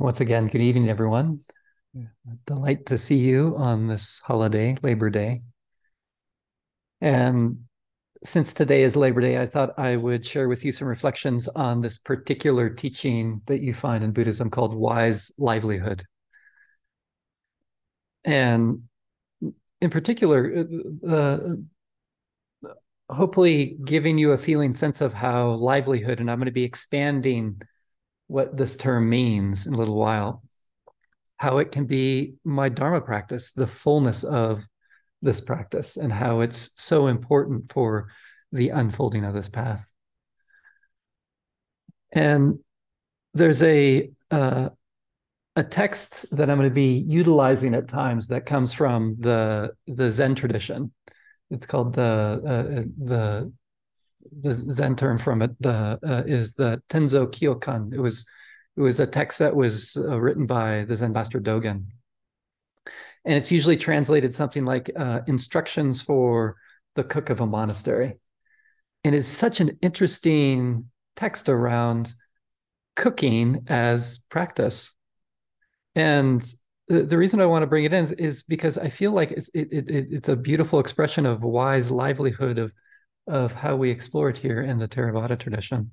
Once again, good evening, everyone. Delight to see you on this holiday, Labor Day. And since today is Labor Day, I thought I would share with you some reflections on this particular teaching that you find in Buddhism called wise livelihood. And in particular, uh, hopefully giving you a feeling sense of how livelihood, and I'm going to be expanding what this term means in a little while, how it can be my Dharma practice, the fullness of this practice, and how it's so important for the unfolding of this path. And there's a uh, a text that I'm going to be utilizing at times that comes from the the Zen tradition. It's called the uh, the the Zen term from it the uh, is the Tenzo Kyokun. It was it was a text that was uh, written by the Zen master Dogen, and it's usually translated something like uh, instructions for the cook of a monastery, and it's such an interesting text around cooking as practice, and the, reason I want to bring it in is, is because I feel like it's it, it, it's a beautiful expression of wise livelihood of of how we explore it here in the Theravada tradition.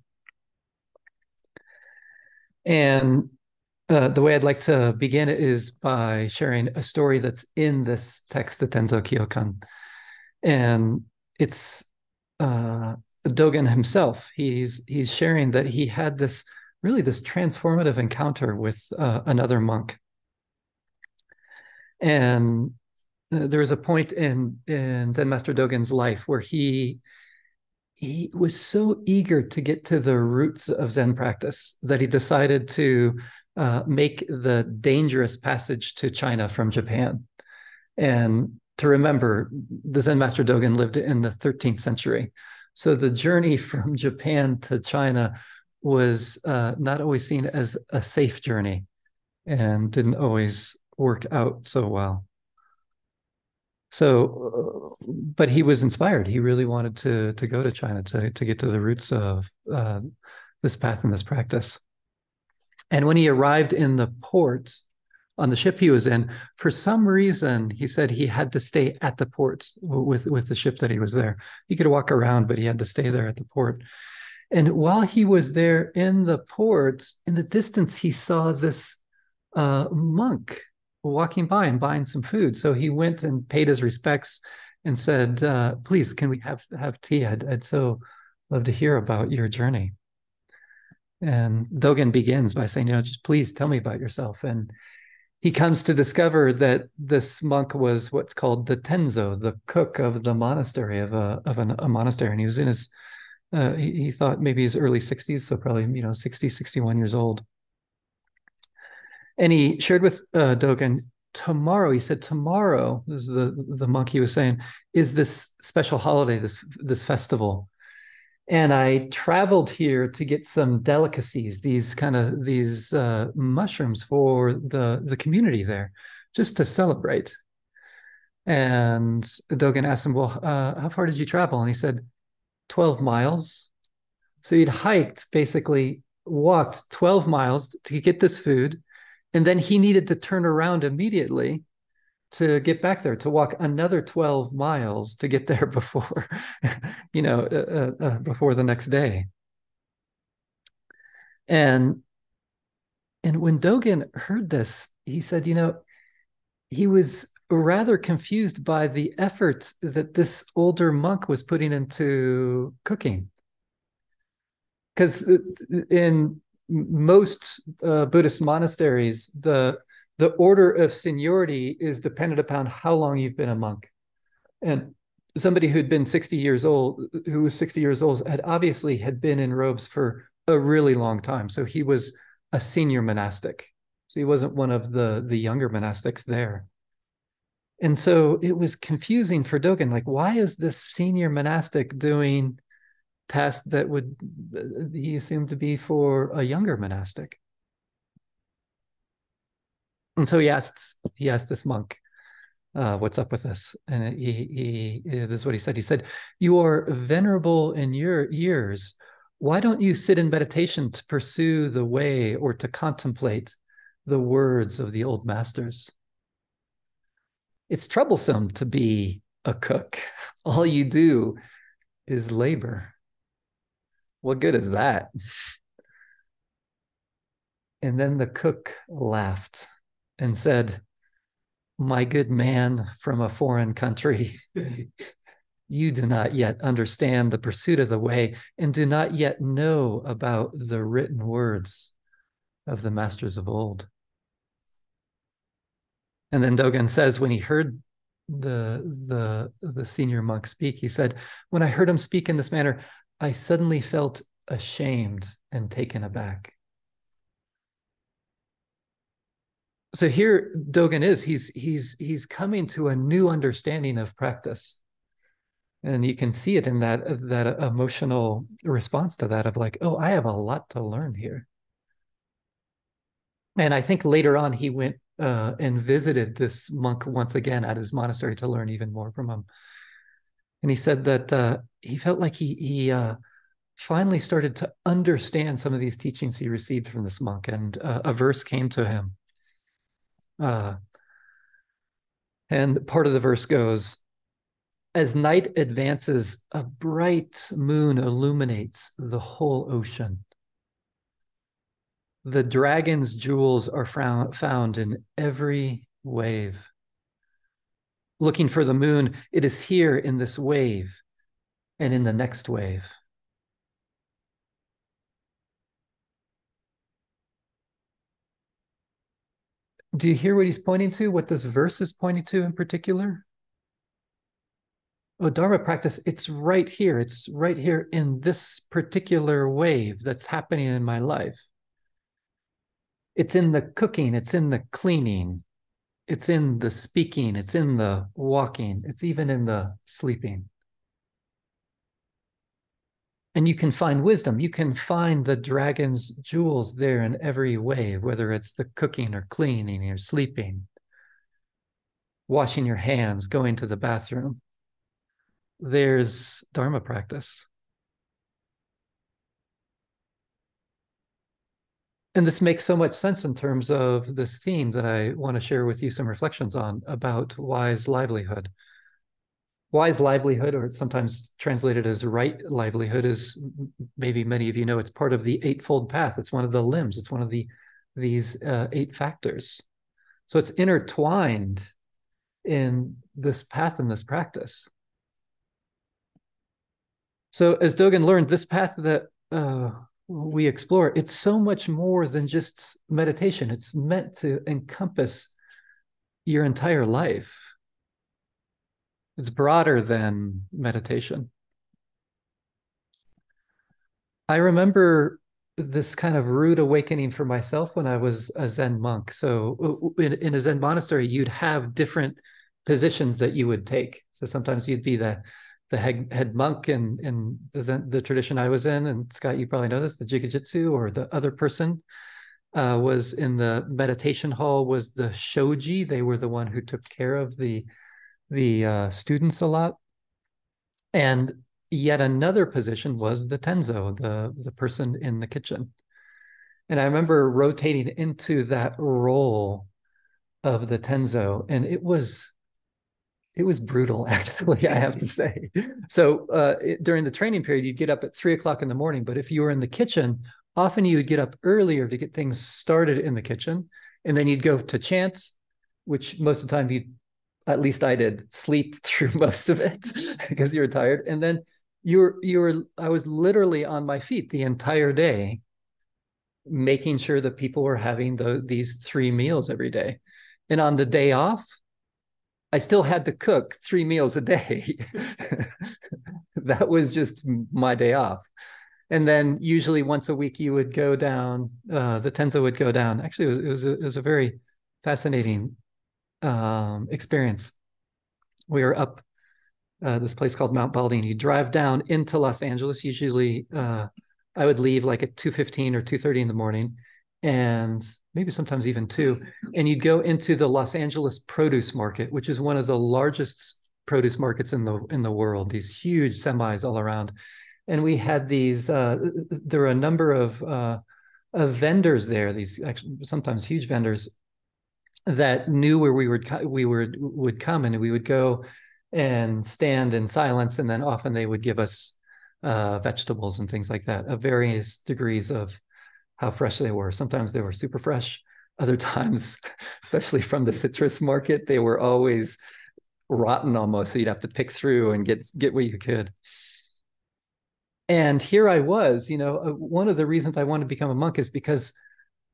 And uh, the way I'd like to begin is by sharing a story that's in this text, the Tenzo Kyokun. And it's uh, Dogen himself. He's he's sharing that he had this really this transformative encounter with uh, another monk. And uh, there was a point in in Zen Master Dogen's life where he he was so eager to get to the roots of Zen practice that he decided to uh, make the dangerous passage to China from Japan. And to remember, the Zen Master Dogen lived in the 13th century. So the journey from Japan to China was uh, not always seen as a safe journey and didn't always work out so well so uh, but he was inspired. He really wanted to to go to china to to get to the roots of uh, this path and this practice. And when he arrived in the port on the ship he was in for some reason he said he had to stay at the port with with the ship that he was there. He could walk around but he had to stay there at the port. And while he was there in the port in the distance he saw this uh, monk walking by and buying some food. So he went and paid his respects and said, uh, "Please, can we have have tea? I'd, I'd so love to hear about your journey." And Dogen begins by saying, "You know, just please tell me about yourself." And he comes to discover that this monk was what's called the tenzo, the cook of the monastery of a of an, a monastery, and he was in his uh, he, he, thought maybe his early 60s, so probably you know 60, 61 years old. And he shared with uh, Dogen tomorrow. He said tomorrow. This is the the monk he was saying is this special holiday, this this festival. And I traveled here to get some delicacies, these kind of these uh, mushrooms for the the community there, just to celebrate. And Dogen asked him, "Well, uh, how far did you travel?" And he said, 12 miles. So he'd hiked, basically walked 12 miles to get this food and then he needed to turn around immediately to get back there to walk another 12 miles to get there before you know uh, uh, uh, before the next day. And and when dogen heard this he said you know he was rather confused by the effort that this older monk was putting into cooking. Because uh, in most uh, Buddhist monasteries, the the order of seniority is dependent upon how long you've been a monk. And somebody who'd been 60 years old, who was 60 years old, had obviously had been in robes for a really long time. So he was a senior monastic. So he wasn't one of the the younger monastics there. And so it was confusing for Dogen. Like, why is this senior monastic doing test that would he assumed to be for a younger monastic. And so he asks he asked this monk, uh, "What's up with this?" And he, he this is what he said. He said, "You are venerable in your years. Why don't you sit in meditation to pursue the way or to contemplate the words of the old masters. It's troublesome to be a cook. All you do is labor. What good is that? And then the cook laughed and said, My good man from a foreign country, you do not yet understand the pursuit of the way and do not yet know about the written words of the masters of old. And then Dogen says, when he heard the the the senior monk speak, he said, "When I heard him speak in this manner, I suddenly felt ashamed and taken aback." So here Dogen is, he's he's he's coming to a new understanding of practice. And you can see it in that that emotional response to that of like, oh, I have a lot to learn here. And I think later on he went uh, and visited this monk once again at his monastery to learn even more from him. And he said that uh, he felt like he he uh, finally started to understand some of these teachings he received from this monk, and uh, a verse came to him. Uh, and part of the verse goes, "As night advances, a bright moon illuminates the whole ocean." The dragon's jewels are found in every wave. Looking for the moon, it is here in this wave and in the next wave. Do you hear what he's pointing to? What this verse is pointing to in particular? Oh, Dharma practice, it's right here. It's right here in this particular wave that's happening in my life. It's in the cooking, it's in the cleaning, it's in the speaking, it's in the walking, it's even in the sleeping. And you can find wisdom. You can find the dragon's jewels there in every way, whether it's the cooking or cleaning or sleeping, washing your hands, going to the bathroom. There's Dharma practice. And this makes so much sense in terms of this theme that I want to share with you some reflections on about wise livelihood. Wise livelihood, or it's sometimes translated as right livelihood, is maybe many of you know it's part of the Eightfold Path. It's one of the limbs. It's one of the these uh, eight factors. So it's intertwined in this path and this practice. So as Dogen learned, this path that uh, we explore, it's so much more than just meditation. It's meant to encompass your entire life. It's broader than meditation. I remember this kind of rude awakening for myself when I was a Zen monk. So, uh, in, in a Zen monastery, you'd have different positions that you would take. So, sometimes you'd be the the head, head monk in in the, Zen, the tradition I was in, and Scott, you probably noticed the Jikijitsu, or the other person uh, was in the meditation hall was the shoji. They were the one who took care of the the uh, students a lot, and yet another position was the tenzo, the the person in the kitchen. And I remember rotating into that role of the tenzo, and it was it was brutal, actually, I have to say. So uh, it, during the training period, you'd get up at three o'clock in the morning. But if you were in the kitchen, often you would get up earlier to get things started in the kitchen. And then you'd go to chant, which most of the time you, at least I did, sleep through most of it because you were tired. And then you were, you were, I was literally on my feet the entire day, making sure that people were having the, these three meals every day. And on the day off, I still had to cook three meals a day. that was just my day off. And then usually once a week you would go down, uh, the Tenzo would go down. Actually, it was, it was, a, it was a very fascinating um, experience. We were up uh, this place called Mount Baldy, and you drive down into Los Angeles. Usually, uh, I would leave like at two fifteen or two thirty in the morning, and maybe sometimes even two. And you'd go into the Los Angeles produce market, which is one of the largest produce markets in the in the world. These huge semis all around, and we had these. Uh, there were a number of uh, of vendors there, these actually, sometimes huge vendors that knew where we would we would would come and we would go and stand in silence and then often they would give us uh, vegetables and things like that of various degrees of how fresh they were. Sometimes they were super fresh. Other times especially from the citrus market they were always rotten almost. So you'd have to pick through and get get what you could. And here i was you know uh, one of the reasons i wanted to become a monk is because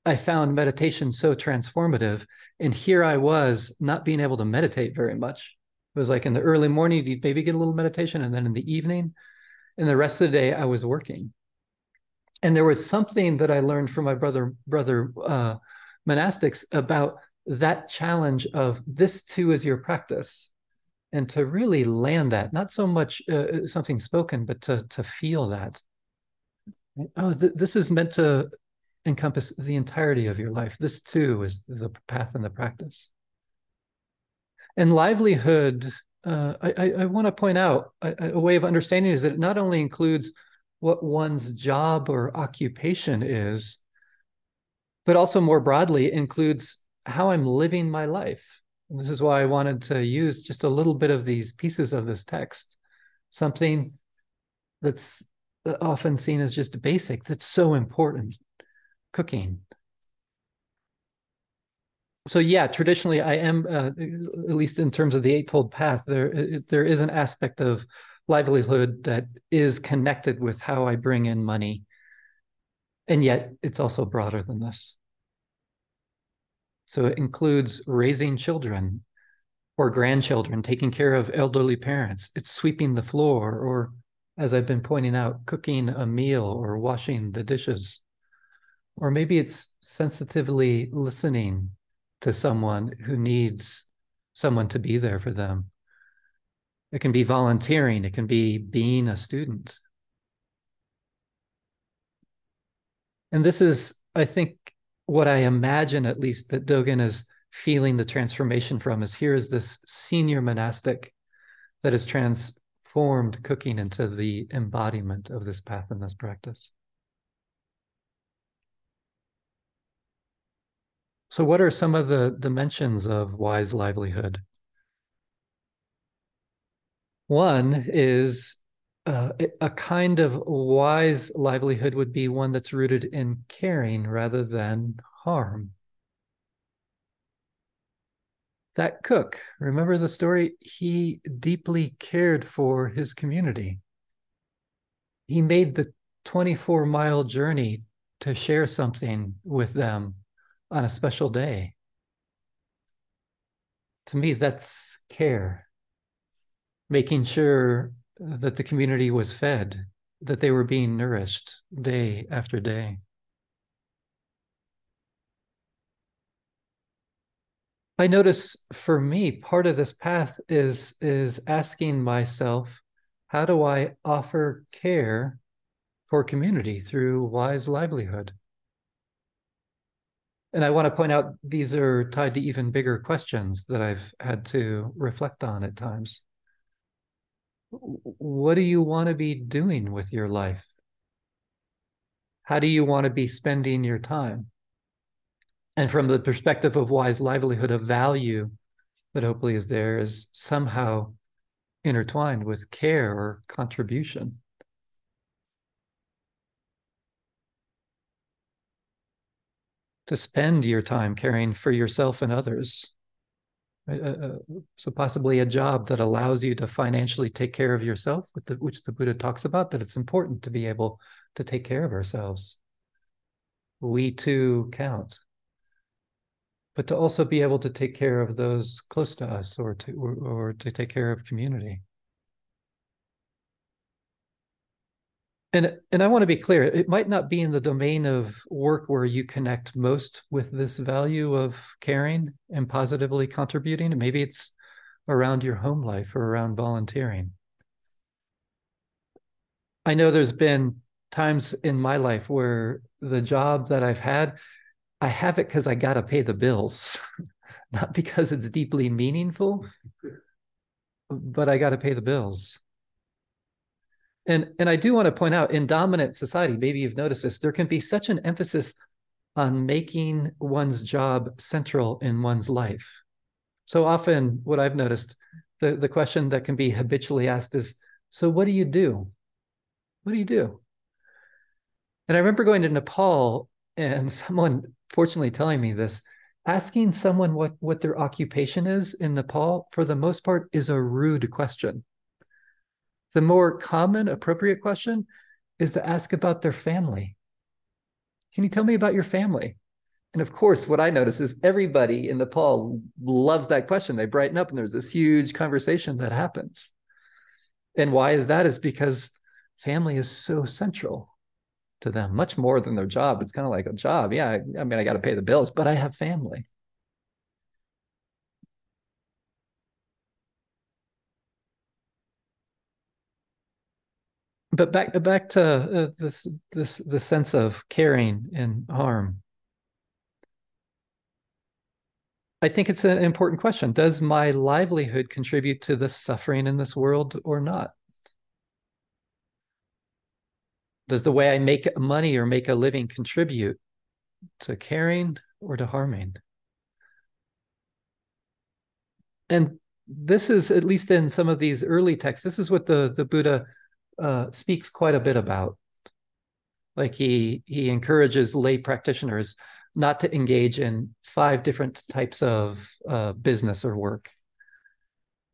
i found meditation so transformative. And here i was not being able to meditate very much. It was like in the early morning you'd maybe get a little meditation and then in the evening and the rest of the day i was working and there was something that i learned from my brother brother uh, monastics about that challenge of this too is your practice. And to really land that not so much uh, uh, something spoken but to to feel that. Oh th- this is meant to encompass the entirety of your life. This too is, the path and the practice. And livelihood uh, i, I want to point out a, a way of understanding is that it not only includes what one's job or occupation is but also more broadly includes how i'm living my life. And this is why I wanted to use just a little bit of these pieces of this text, something that's often seen as just basic, that's so important. Cooking. So yeah, traditionally I am, uh, at least in terms of the Eightfold Path, there there is an aspect of livelihood that is connected with how I bring in money, and yet it's also broader than this. So it includes raising children or grandchildren, taking care of elderly parents. It's sweeping the floor, or as I've been pointing out, cooking a meal or washing the dishes. Or maybe it's sensitively listening to someone who needs someone to be there for them. It can be volunteering, it can be being a student. And this is, I think, what I imagine, at least, that Dogen is feeling the transformation from is here is this senior monastic that has transformed cooking into the embodiment of this path and this practice. So, what are some of the dimensions of wise livelihood? One is uh, a kind of wise livelihood would be one that's rooted in caring rather than harm. That cook, remember the story? He deeply cared for his community. He made the 24 mile journey to share something with them on a special day. To me, that's care. Making sure that the community was fed, that they were being nourished day after day. I notice for me, part of this path is is asking myself, how do I offer care for community through wise livelihood? And I want to point out these are tied to even bigger questions that I've had to reflect on at times what do you want to be doing with your life? How do you want to be spending your time? And from the perspective of wise livelihood, of value that hopefully is there is somehow intertwined with care or contribution. To spend your time caring for yourself and others uh, so possibly a job that allows you to financially take care of yourself, the, which the Buddha talks about, that it's important to be able to take care of ourselves. We too count. But to also be able to take care of those close to us or to or, or to take care of community. And and i want to be clear it might not be in the domain of work where you connect most with this value of caring and positively contributing. Maybe it's around your home life or around volunteering. I know there's been times in my life where the job that i've had i have it because i got to pay the bills not because it's deeply meaningful but i got to pay the bills and and I do want to point out in dominant society, maybe you've noticed this, there can be such an emphasis on making one's job central in one's life. So often, what I've noticed, the, the question that can be habitually asked is So, what do you do? What do you do? And I remember going to Nepal and someone, fortunately, telling me this asking someone what, what their occupation is in Nepal, for the most part, is a rude question. The more common, appropriate question is to ask about their family. Can you tell me about your family? And of course, what I notice is everybody in Nepal loves that question. They brighten up and there's this huge conversation that happens. And why is that? Is because family is so central to them, much more than their job. It's kind of like a job. Yeah, I, I mean, I got to pay the bills, but I have family. But back back to uh, this this the sense of caring and harm. I think it's an important question. Does my livelihood contribute to the suffering in this world or not? Does the way I make money or make a living contribute to caring or to harming? And this is, at least in some of these early texts, this is what the, the Buddha uh, speaks quite a bit about. Like he he encourages lay practitioners not to engage in five different types of uh, business or work.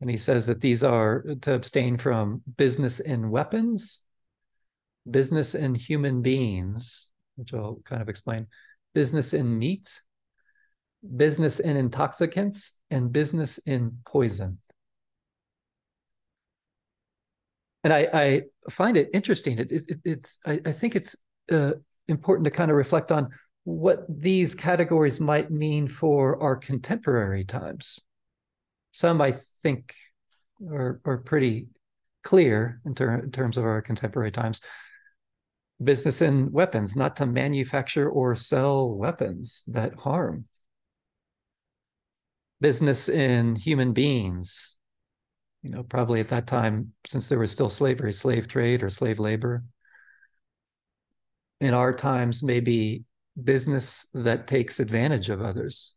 And he says that these are to abstain from business in weapons, business in human beings, which I'll kind of explain, business in meat, business in intoxicants, and business in poison. And I, I find it interesting. It, it, it's I, I, think it's uh, important to kind of reflect on what these categories might mean for our contemporary times. Some I think are, are pretty clear in, ter- in terms of our contemporary times business in weapons, not to manufacture or sell weapons that harm. Business in human beings, you know, probably at that time, since there was still slavery, slave trade or slave labor. In our times, maybe business that takes advantage of others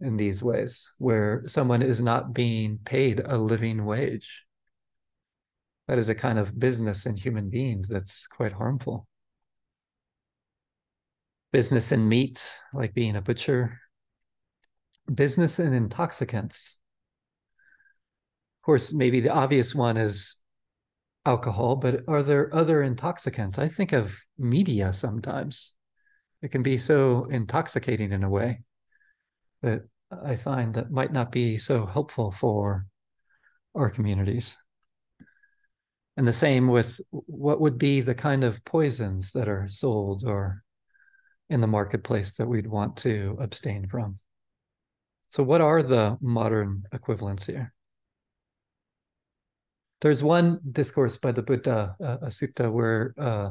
in these ways, where someone is not being paid a living wage that is a kind of business in human beings that's quite harmful. Business in meat, like being a butcher. Business in intoxicants. Course, maybe the obvious one is alcohol, but are there other intoxicants? I think of media sometimes. It can be so intoxicating in a way that I find that might not be so helpful for our communities. And the same with what would be the kind of poisons that are sold or in the marketplace that we'd want to abstain from. So, what are the modern equivalents here? There's one discourse by the Buddha, uh, a sutta, where uh,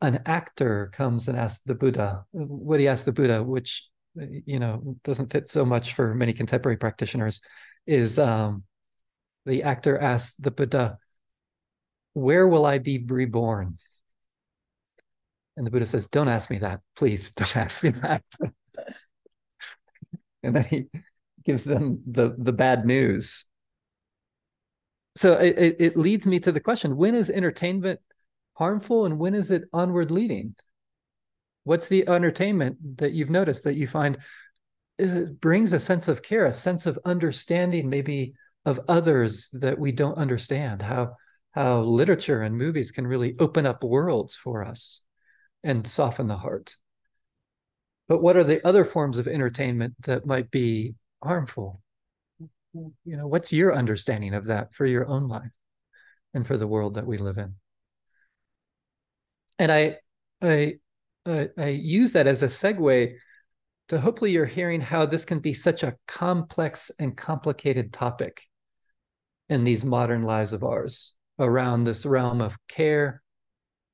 an actor comes and asks the Buddha, what he asks the Buddha, which you know doesn't fit so much for many contemporary practitioners, is um, the actor asks the Buddha, Where will I be reborn? And the Buddha says, Don't ask me that. Please don't ask me that. and then he gives them the, the bad news. So it, it leads me to the question when is entertainment harmful and when is it onward leading? What's the entertainment that you've noticed that you find uh, brings a sense of care, a sense of understanding, maybe of others that we don't understand? How how literature and movies can really open up worlds for us and soften the heart. But what are the other forms of entertainment that might be harmful you know what's your understanding of that for your own life and for the world that we live in and i i i, I use that as a segue to hopefully you're hearing how this can be such a complex and complicated topic in these modern lives of ours around this realm of care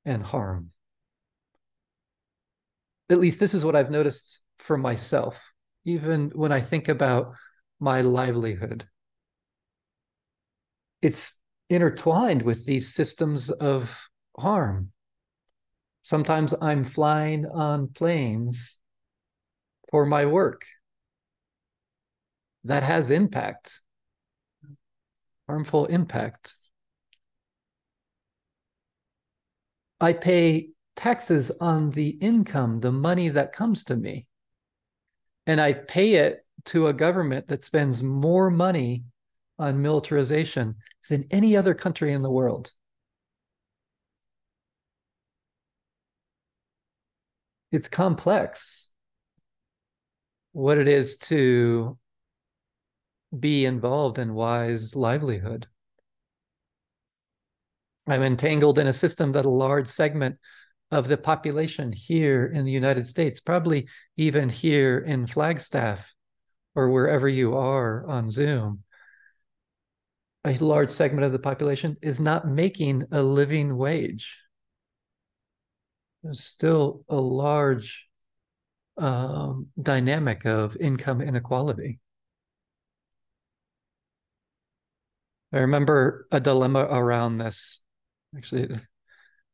and harm. At least this is what I've noticed for myself, even when I think about my livelihood. It's intertwined with these systems of harm. Sometimes I'm flying on planes for my work. That has impact, harmful impact. I pay taxes on the income, the money that comes to me. And I pay it to a government that spends more money on militarization than any other country in the world. It's complex what it is to be involved in wise livelihood. I'm entangled in a system that a large segment of the population here in the United States, probably even here in Flagstaff or wherever you are on Zoom, a large segment of the population is not making a living wage. There's still a large um, dynamic of income inequality. I remember a dilemma around this. Actually, there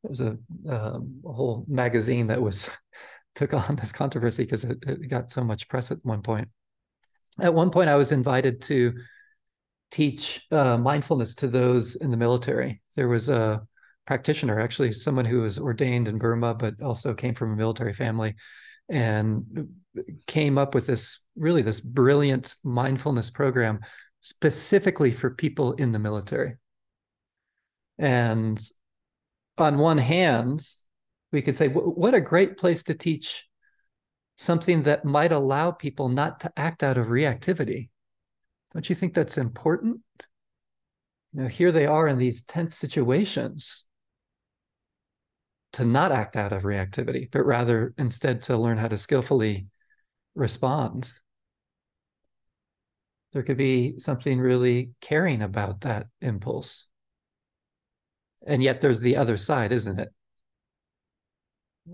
was a, um, a whole magazine that was took on this controversy because it, it got so much press at one point. At one point, I was invited to teach uh, mindfulness to those in the military. There was a practitioner, actually, someone who was ordained in Burma, but also came from a military family and came up with this really this brilliant mindfulness program specifically for people in the military. And on one hand, we could say, what a great place to teach something that might allow people not to act out of reactivity. Don't you think that's important? You know, here they are in these tense situations to not act out of reactivity, but rather instead to learn how to skillfully respond. There could be something really caring about that impulse. And yet there's the other side, isn't it?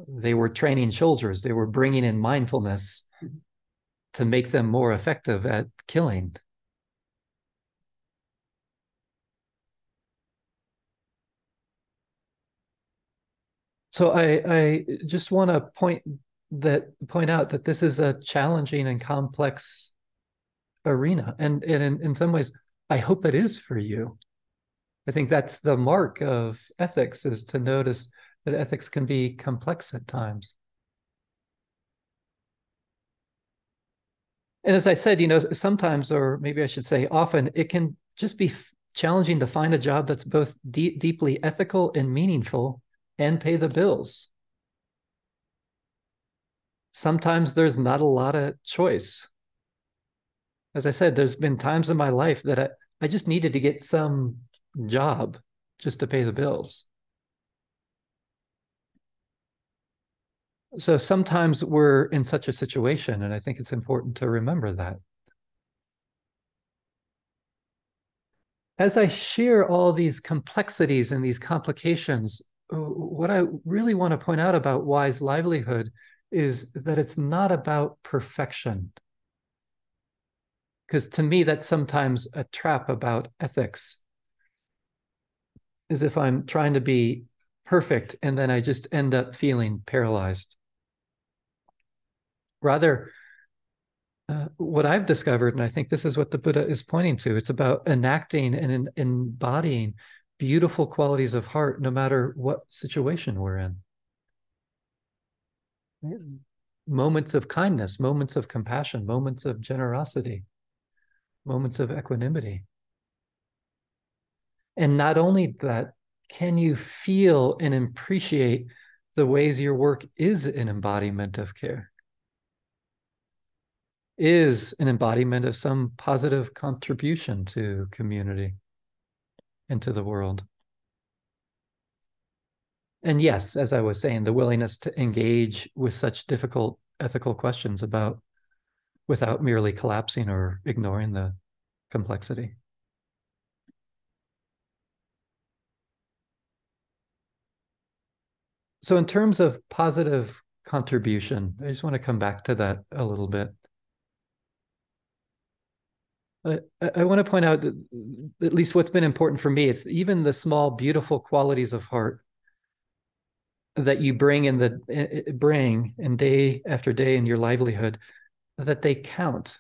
They were training soldiers, they were bringing in mindfulness mm-hmm. to make them more effective at killing. So I, I just want to point that point out that this is a challenging and complex arena, and, and in, in some ways, I hope it is for you. I think that's the mark of ethics is to notice that ethics can be complex at times. And as I said, you know, sometimes, or maybe I should say often, it can just be challenging to find a job that's both deep, deeply ethical and meaningful and pay the bills. Sometimes there's not a lot of choice. As I said, there's been times in my life that I, I just needed to get some job just to pay the bills. So sometimes we're in such a situation, and I think it's important to remember that. As I share all these complexities and these complications, uh, what I really want to point out about wise livelihood is that it's not about perfection. Because to me, that's sometimes a trap about ethics is if I'm trying to be perfect and then I just end up feeling paralyzed. Rather, uh, what I've discovered, and I think this is what the Buddha is pointing to, it's about enacting and in, embodying beautiful qualities of heart no matter what situation we're in. Moments of kindness, moments of compassion, moments of generosity, moments of equanimity. And not only that, can you feel and appreciate the ways your work is an embodiment of care? Is an embodiment of some positive contribution to community and to the world. And yes, as I was saying, the willingness to engage with such difficult ethical questions about without merely collapsing or ignoring the complexity. So, in terms of positive contribution, I just want to come back to that a little bit. I, I want to point out at least what's been important for me. It's even the small, beautiful qualities of heart that you bring in the bring and day after day in your livelihood that they count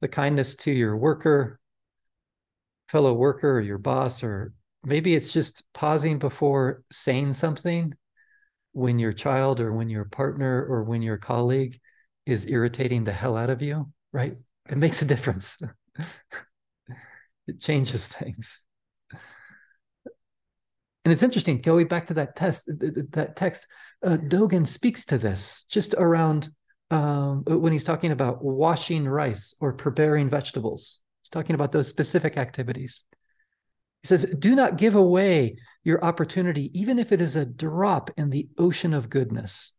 the kindness to your worker fellow worker or your boss or maybe it's just pausing before saying something when your child or when your partner or when your colleague is irritating the hell out of you right it makes a difference it changes things and it's interesting going back to that test, that text. Uh, Dogen speaks to this just around um, when he's talking about washing rice or preparing vegetables. He's talking about those specific activities. He says, "Do not give away your opportunity, even if it is a drop in the ocean of goodness."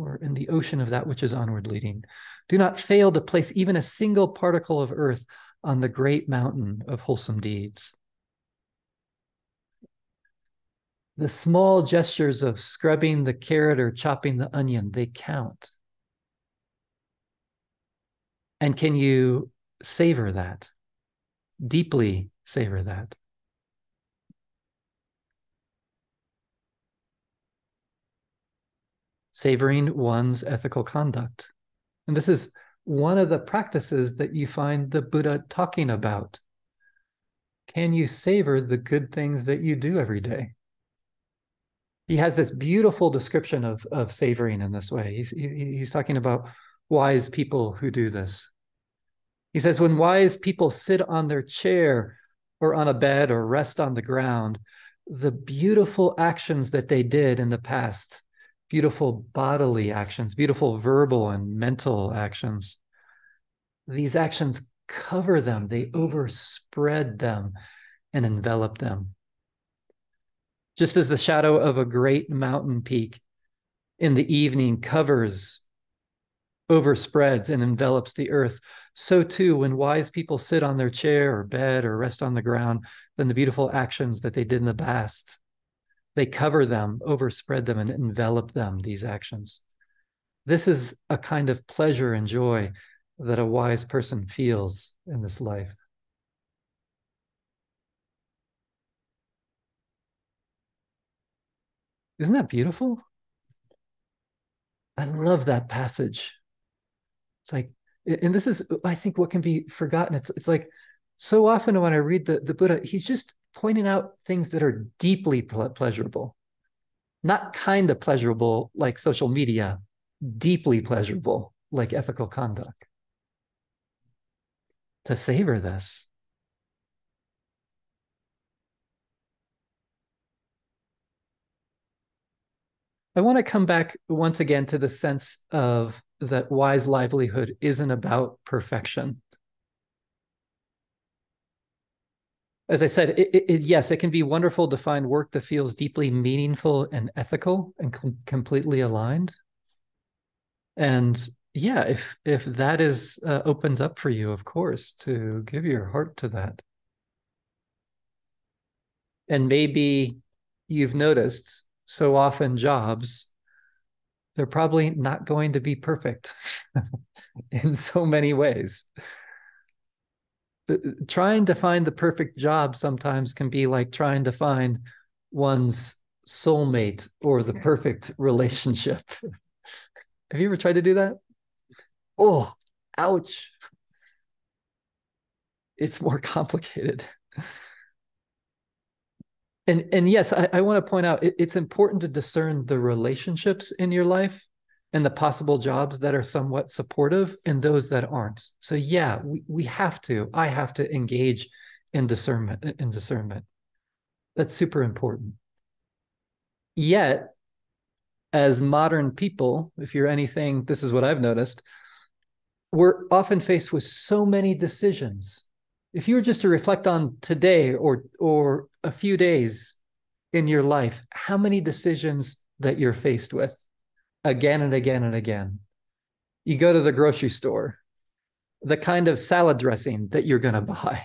Or in the ocean of that which is onward leading. Do not fail to place even a single particle of earth on the great mountain of wholesome deeds. the small gestures of scrubbing the carrot or chopping the onion, they count. And can you savor that? Deeply savor that. Savoring one's ethical conduct. And this is one of the practices that you find the Buddha talking about. Can you savor the good things that you do every day? he has this beautiful description of of savoring in this way. He's he, he's talking about wise people who do this. He says when wise people sit on their chair or on a bed or rest on the ground, the beautiful actions that they did in the past, beautiful bodily actions, beautiful verbal and mental actions, these actions cover them, they overspread them and envelop them. Just as the shadow of a great mountain peak in the evening covers, overspreads, and envelops the earth, so too, when wise people sit on their chair or bed or rest on the ground, then the beautiful actions that they did in the past, they cover them, overspread them, and envelop them, these actions. This is a kind of pleasure and joy that a wise person feels in this life. Isn't that beautiful? I love that passage. It's like, and this is, I think, what can be forgotten. It's it's like so often when I read the, the Buddha, he's just pointing out things that are deeply pleasurable, not kind of pleasurable like social media, deeply pleasurable like ethical conduct. To savor this. I want to come back once again to the sense of that wise livelihood isn't about perfection. As I said, it, it, yes, it can be wonderful to find work that feels deeply meaningful and ethical and com- completely aligned. And yeah, if if that is uh, opens up for you, of course, to give your heart to that. And maybe you've noticed so often jobs, they're probably not going to be perfect in so many ways. Uh, trying to find the perfect job sometimes can be like trying to find one's soulmate or the perfect relationship. Have you ever tried to do that? Oh, ouch. It's more complicated and and yes i, I want to point out it, it's important to discern the relationships in your life and the possible jobs that are somewhat supportive and those that aren't. So yeah we, we have to i have to engage in discernment in discernment. That's super important. Yet as modern people if you're anything this is what i've noticed we're often faced with so many decisions. If you were just to reflect on today or or a few days in your life how many decisions that you're faced with again and again and again. You go to the grocery store the kind of salad dressing that you're going to buy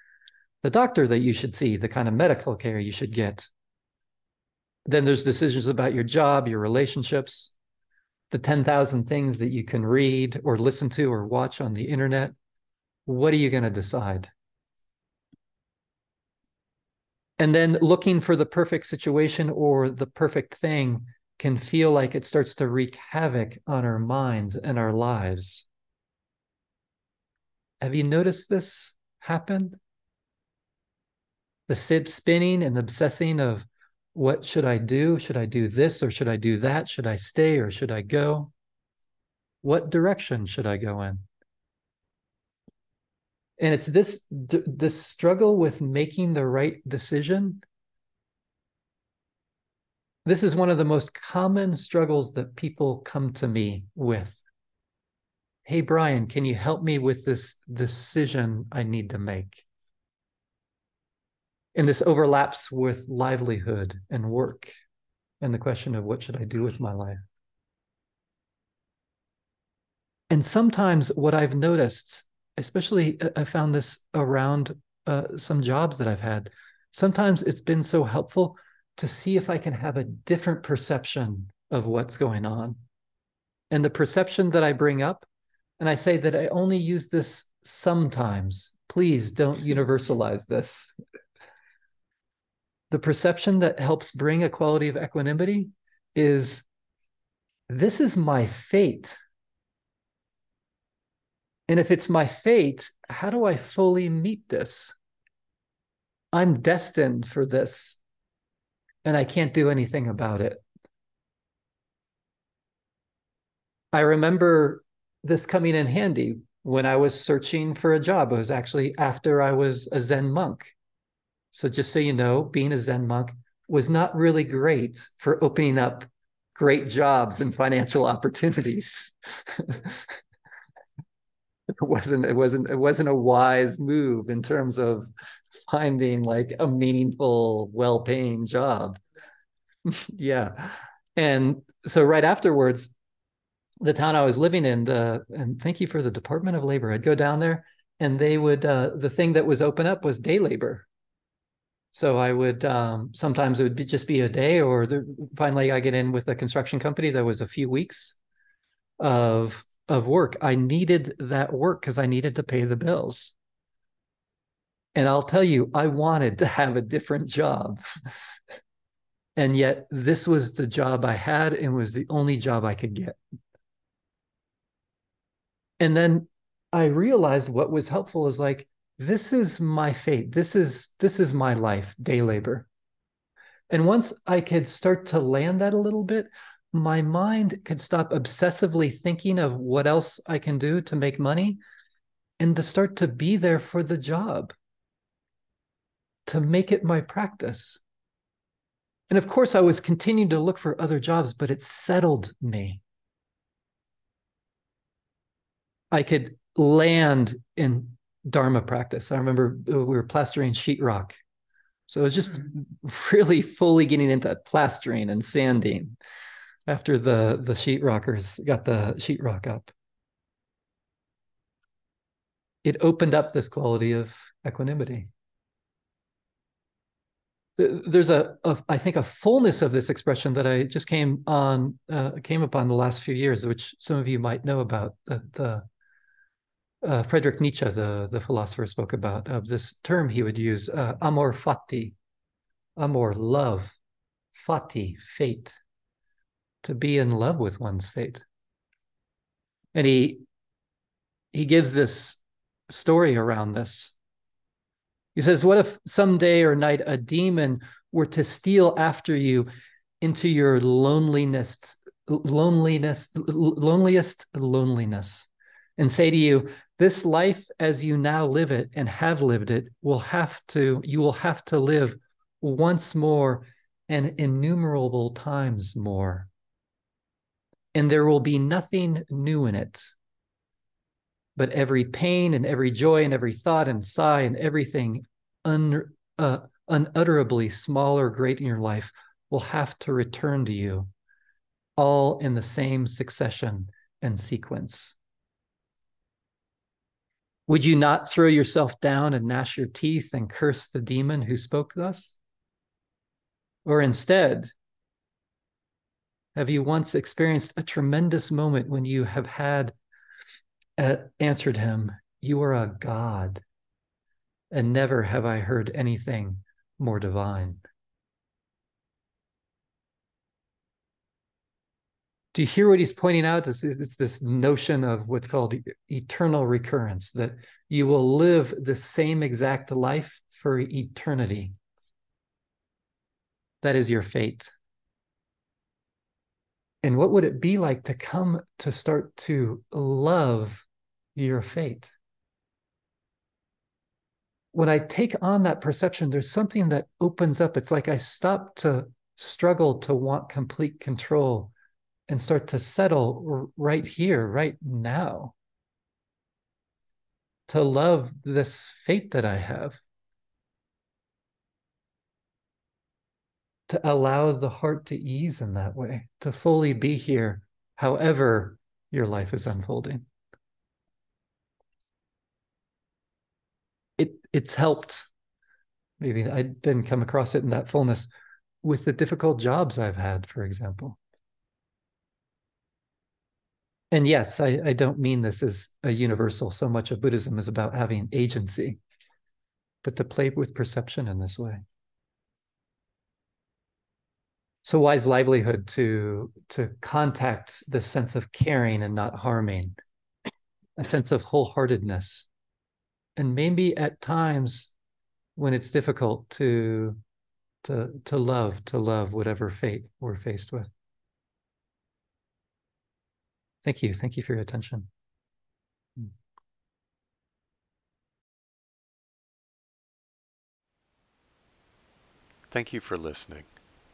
the doctor that you should see the kind of medical care you should get. Then there's decisions about your job your relationships the 10,000 things that you can read or listen to or watch on the internet. What are you going to decide? And then looking for the perfect situation or the perfect thing can feel like it starts to wreak havoc on our minds and our lives. Have you noticed this happen? The spinning and obsessing of what should I do? Should I do this or should I do that? Should I stay or should I go? What direction should I go in? And it's this this struggle with making the right decision. This is one of the most common struggles that people come to me with. Hey, Brian, can you help me with this decision I need to make? And this overlaps with livelihood and work and the question of what should I do with my life? And sometimes what I've noticed, especially I found this around uh, some jobs that I've had, sometimes it's been so helpful to see if I can have a different perception of what's going on. And the perception that I bring up and I say that I only use this sometimes. Please don't universalize this. The perception that helps bring a quality of equanimity is this is my fate. And if it's my fate, how do I fully meet this? I'm destined for this, and I can't do anything about it. I remember this coming in handy when I was searching for a job. It was actually after I was a Zen monk. So, just so you know, being a Zen monk was not really great for opening up great jobs and financial opportunities. it wasn't it wasn't it wasn't a wise move in terms of finding like a meaningful well-paying job yeah and so right afterwards the town I was living in, the and thank you for the Department of Labor. I'd go down there and they would uh, the thing that was open up was day labor. So I would um, sometimes it would be, just be a day, or the, finally I get in with a construction company that was a few weeks of of work. I needed that work because I needed to pay the bills. And I'll tell you, I wanted to have a different job. and yet this was the job I had and was the only job I could get and then i realized what was helpful is like this is my fate this is this is my life day labor and once i could start to land that a little bit my mind could stop obsessively thinking of what else i can do to make money and to start to be there for the job to make it my practice and of course i was continuing to look for other jobs but it settled me I could land in Dharma practice. I remember uh, we were plastering sheetrock. So it was just mm-hmm. really fully getting into plastering and sanding after the, the sheetrockers got the sheetrock up. It opened up this quality of equanimity. There's a, a I think, a fullness of this expression that I just came on, uh, came upon the last few years, which some of you might know about. The, the uh, Friedrich Nietzsche, the, the philosopher, spoke about of this term he would use, uh, amor fati, amor, love, fati, fate, to be in love with one's fate. And he he gives this story around this. He says, What if someday or night a demon were to steal after you into your loneliness, loneliness, loneliest loneliness, and say to you, this life as you now live it and have lived it will have to you will have to live once more and innumerable times more and there will be nothing new in it but every pain and every joy and every thought and sigh and everything un, uh, unutterably small or great in your life will have to return to you all in the same succession and sequence would you not throw yourself down and gnash your teeth and curse the demon who spoke thus? Or instead, have you once experienced a tremendous moment when you have had uh, answered him, You are a God, and never have I heard anything more divine. Do you hear what he's pointing out? It's, it's this notion of what's called eternal recurrence, that you will live the same exact life for eternity. That is your fate. And what would it be like to come to start to love your fate? When I take on that perception, there's something that opens up. It's like I stop to struggle to want complete control and start to settle right here, right now. To love this fate that I have. To allow the heart to ease in that way, to fully be here, however your life is unfolding. It it's helped. Maybe I didn't come across it in that fullness with the difficult jobs I've had, for example. And yes, I, I don't mean this as a universal. So much of Buddhism is about having agency, but to play with perception in this way so wise livelihood to to contact the sense of caring and not harming a sense of wholeheartedness. And maybe at times when it's difficult to to to love to love whatever fate we're faced with. Thank you. Thank you for your attention. Hmm. Thank you for listening.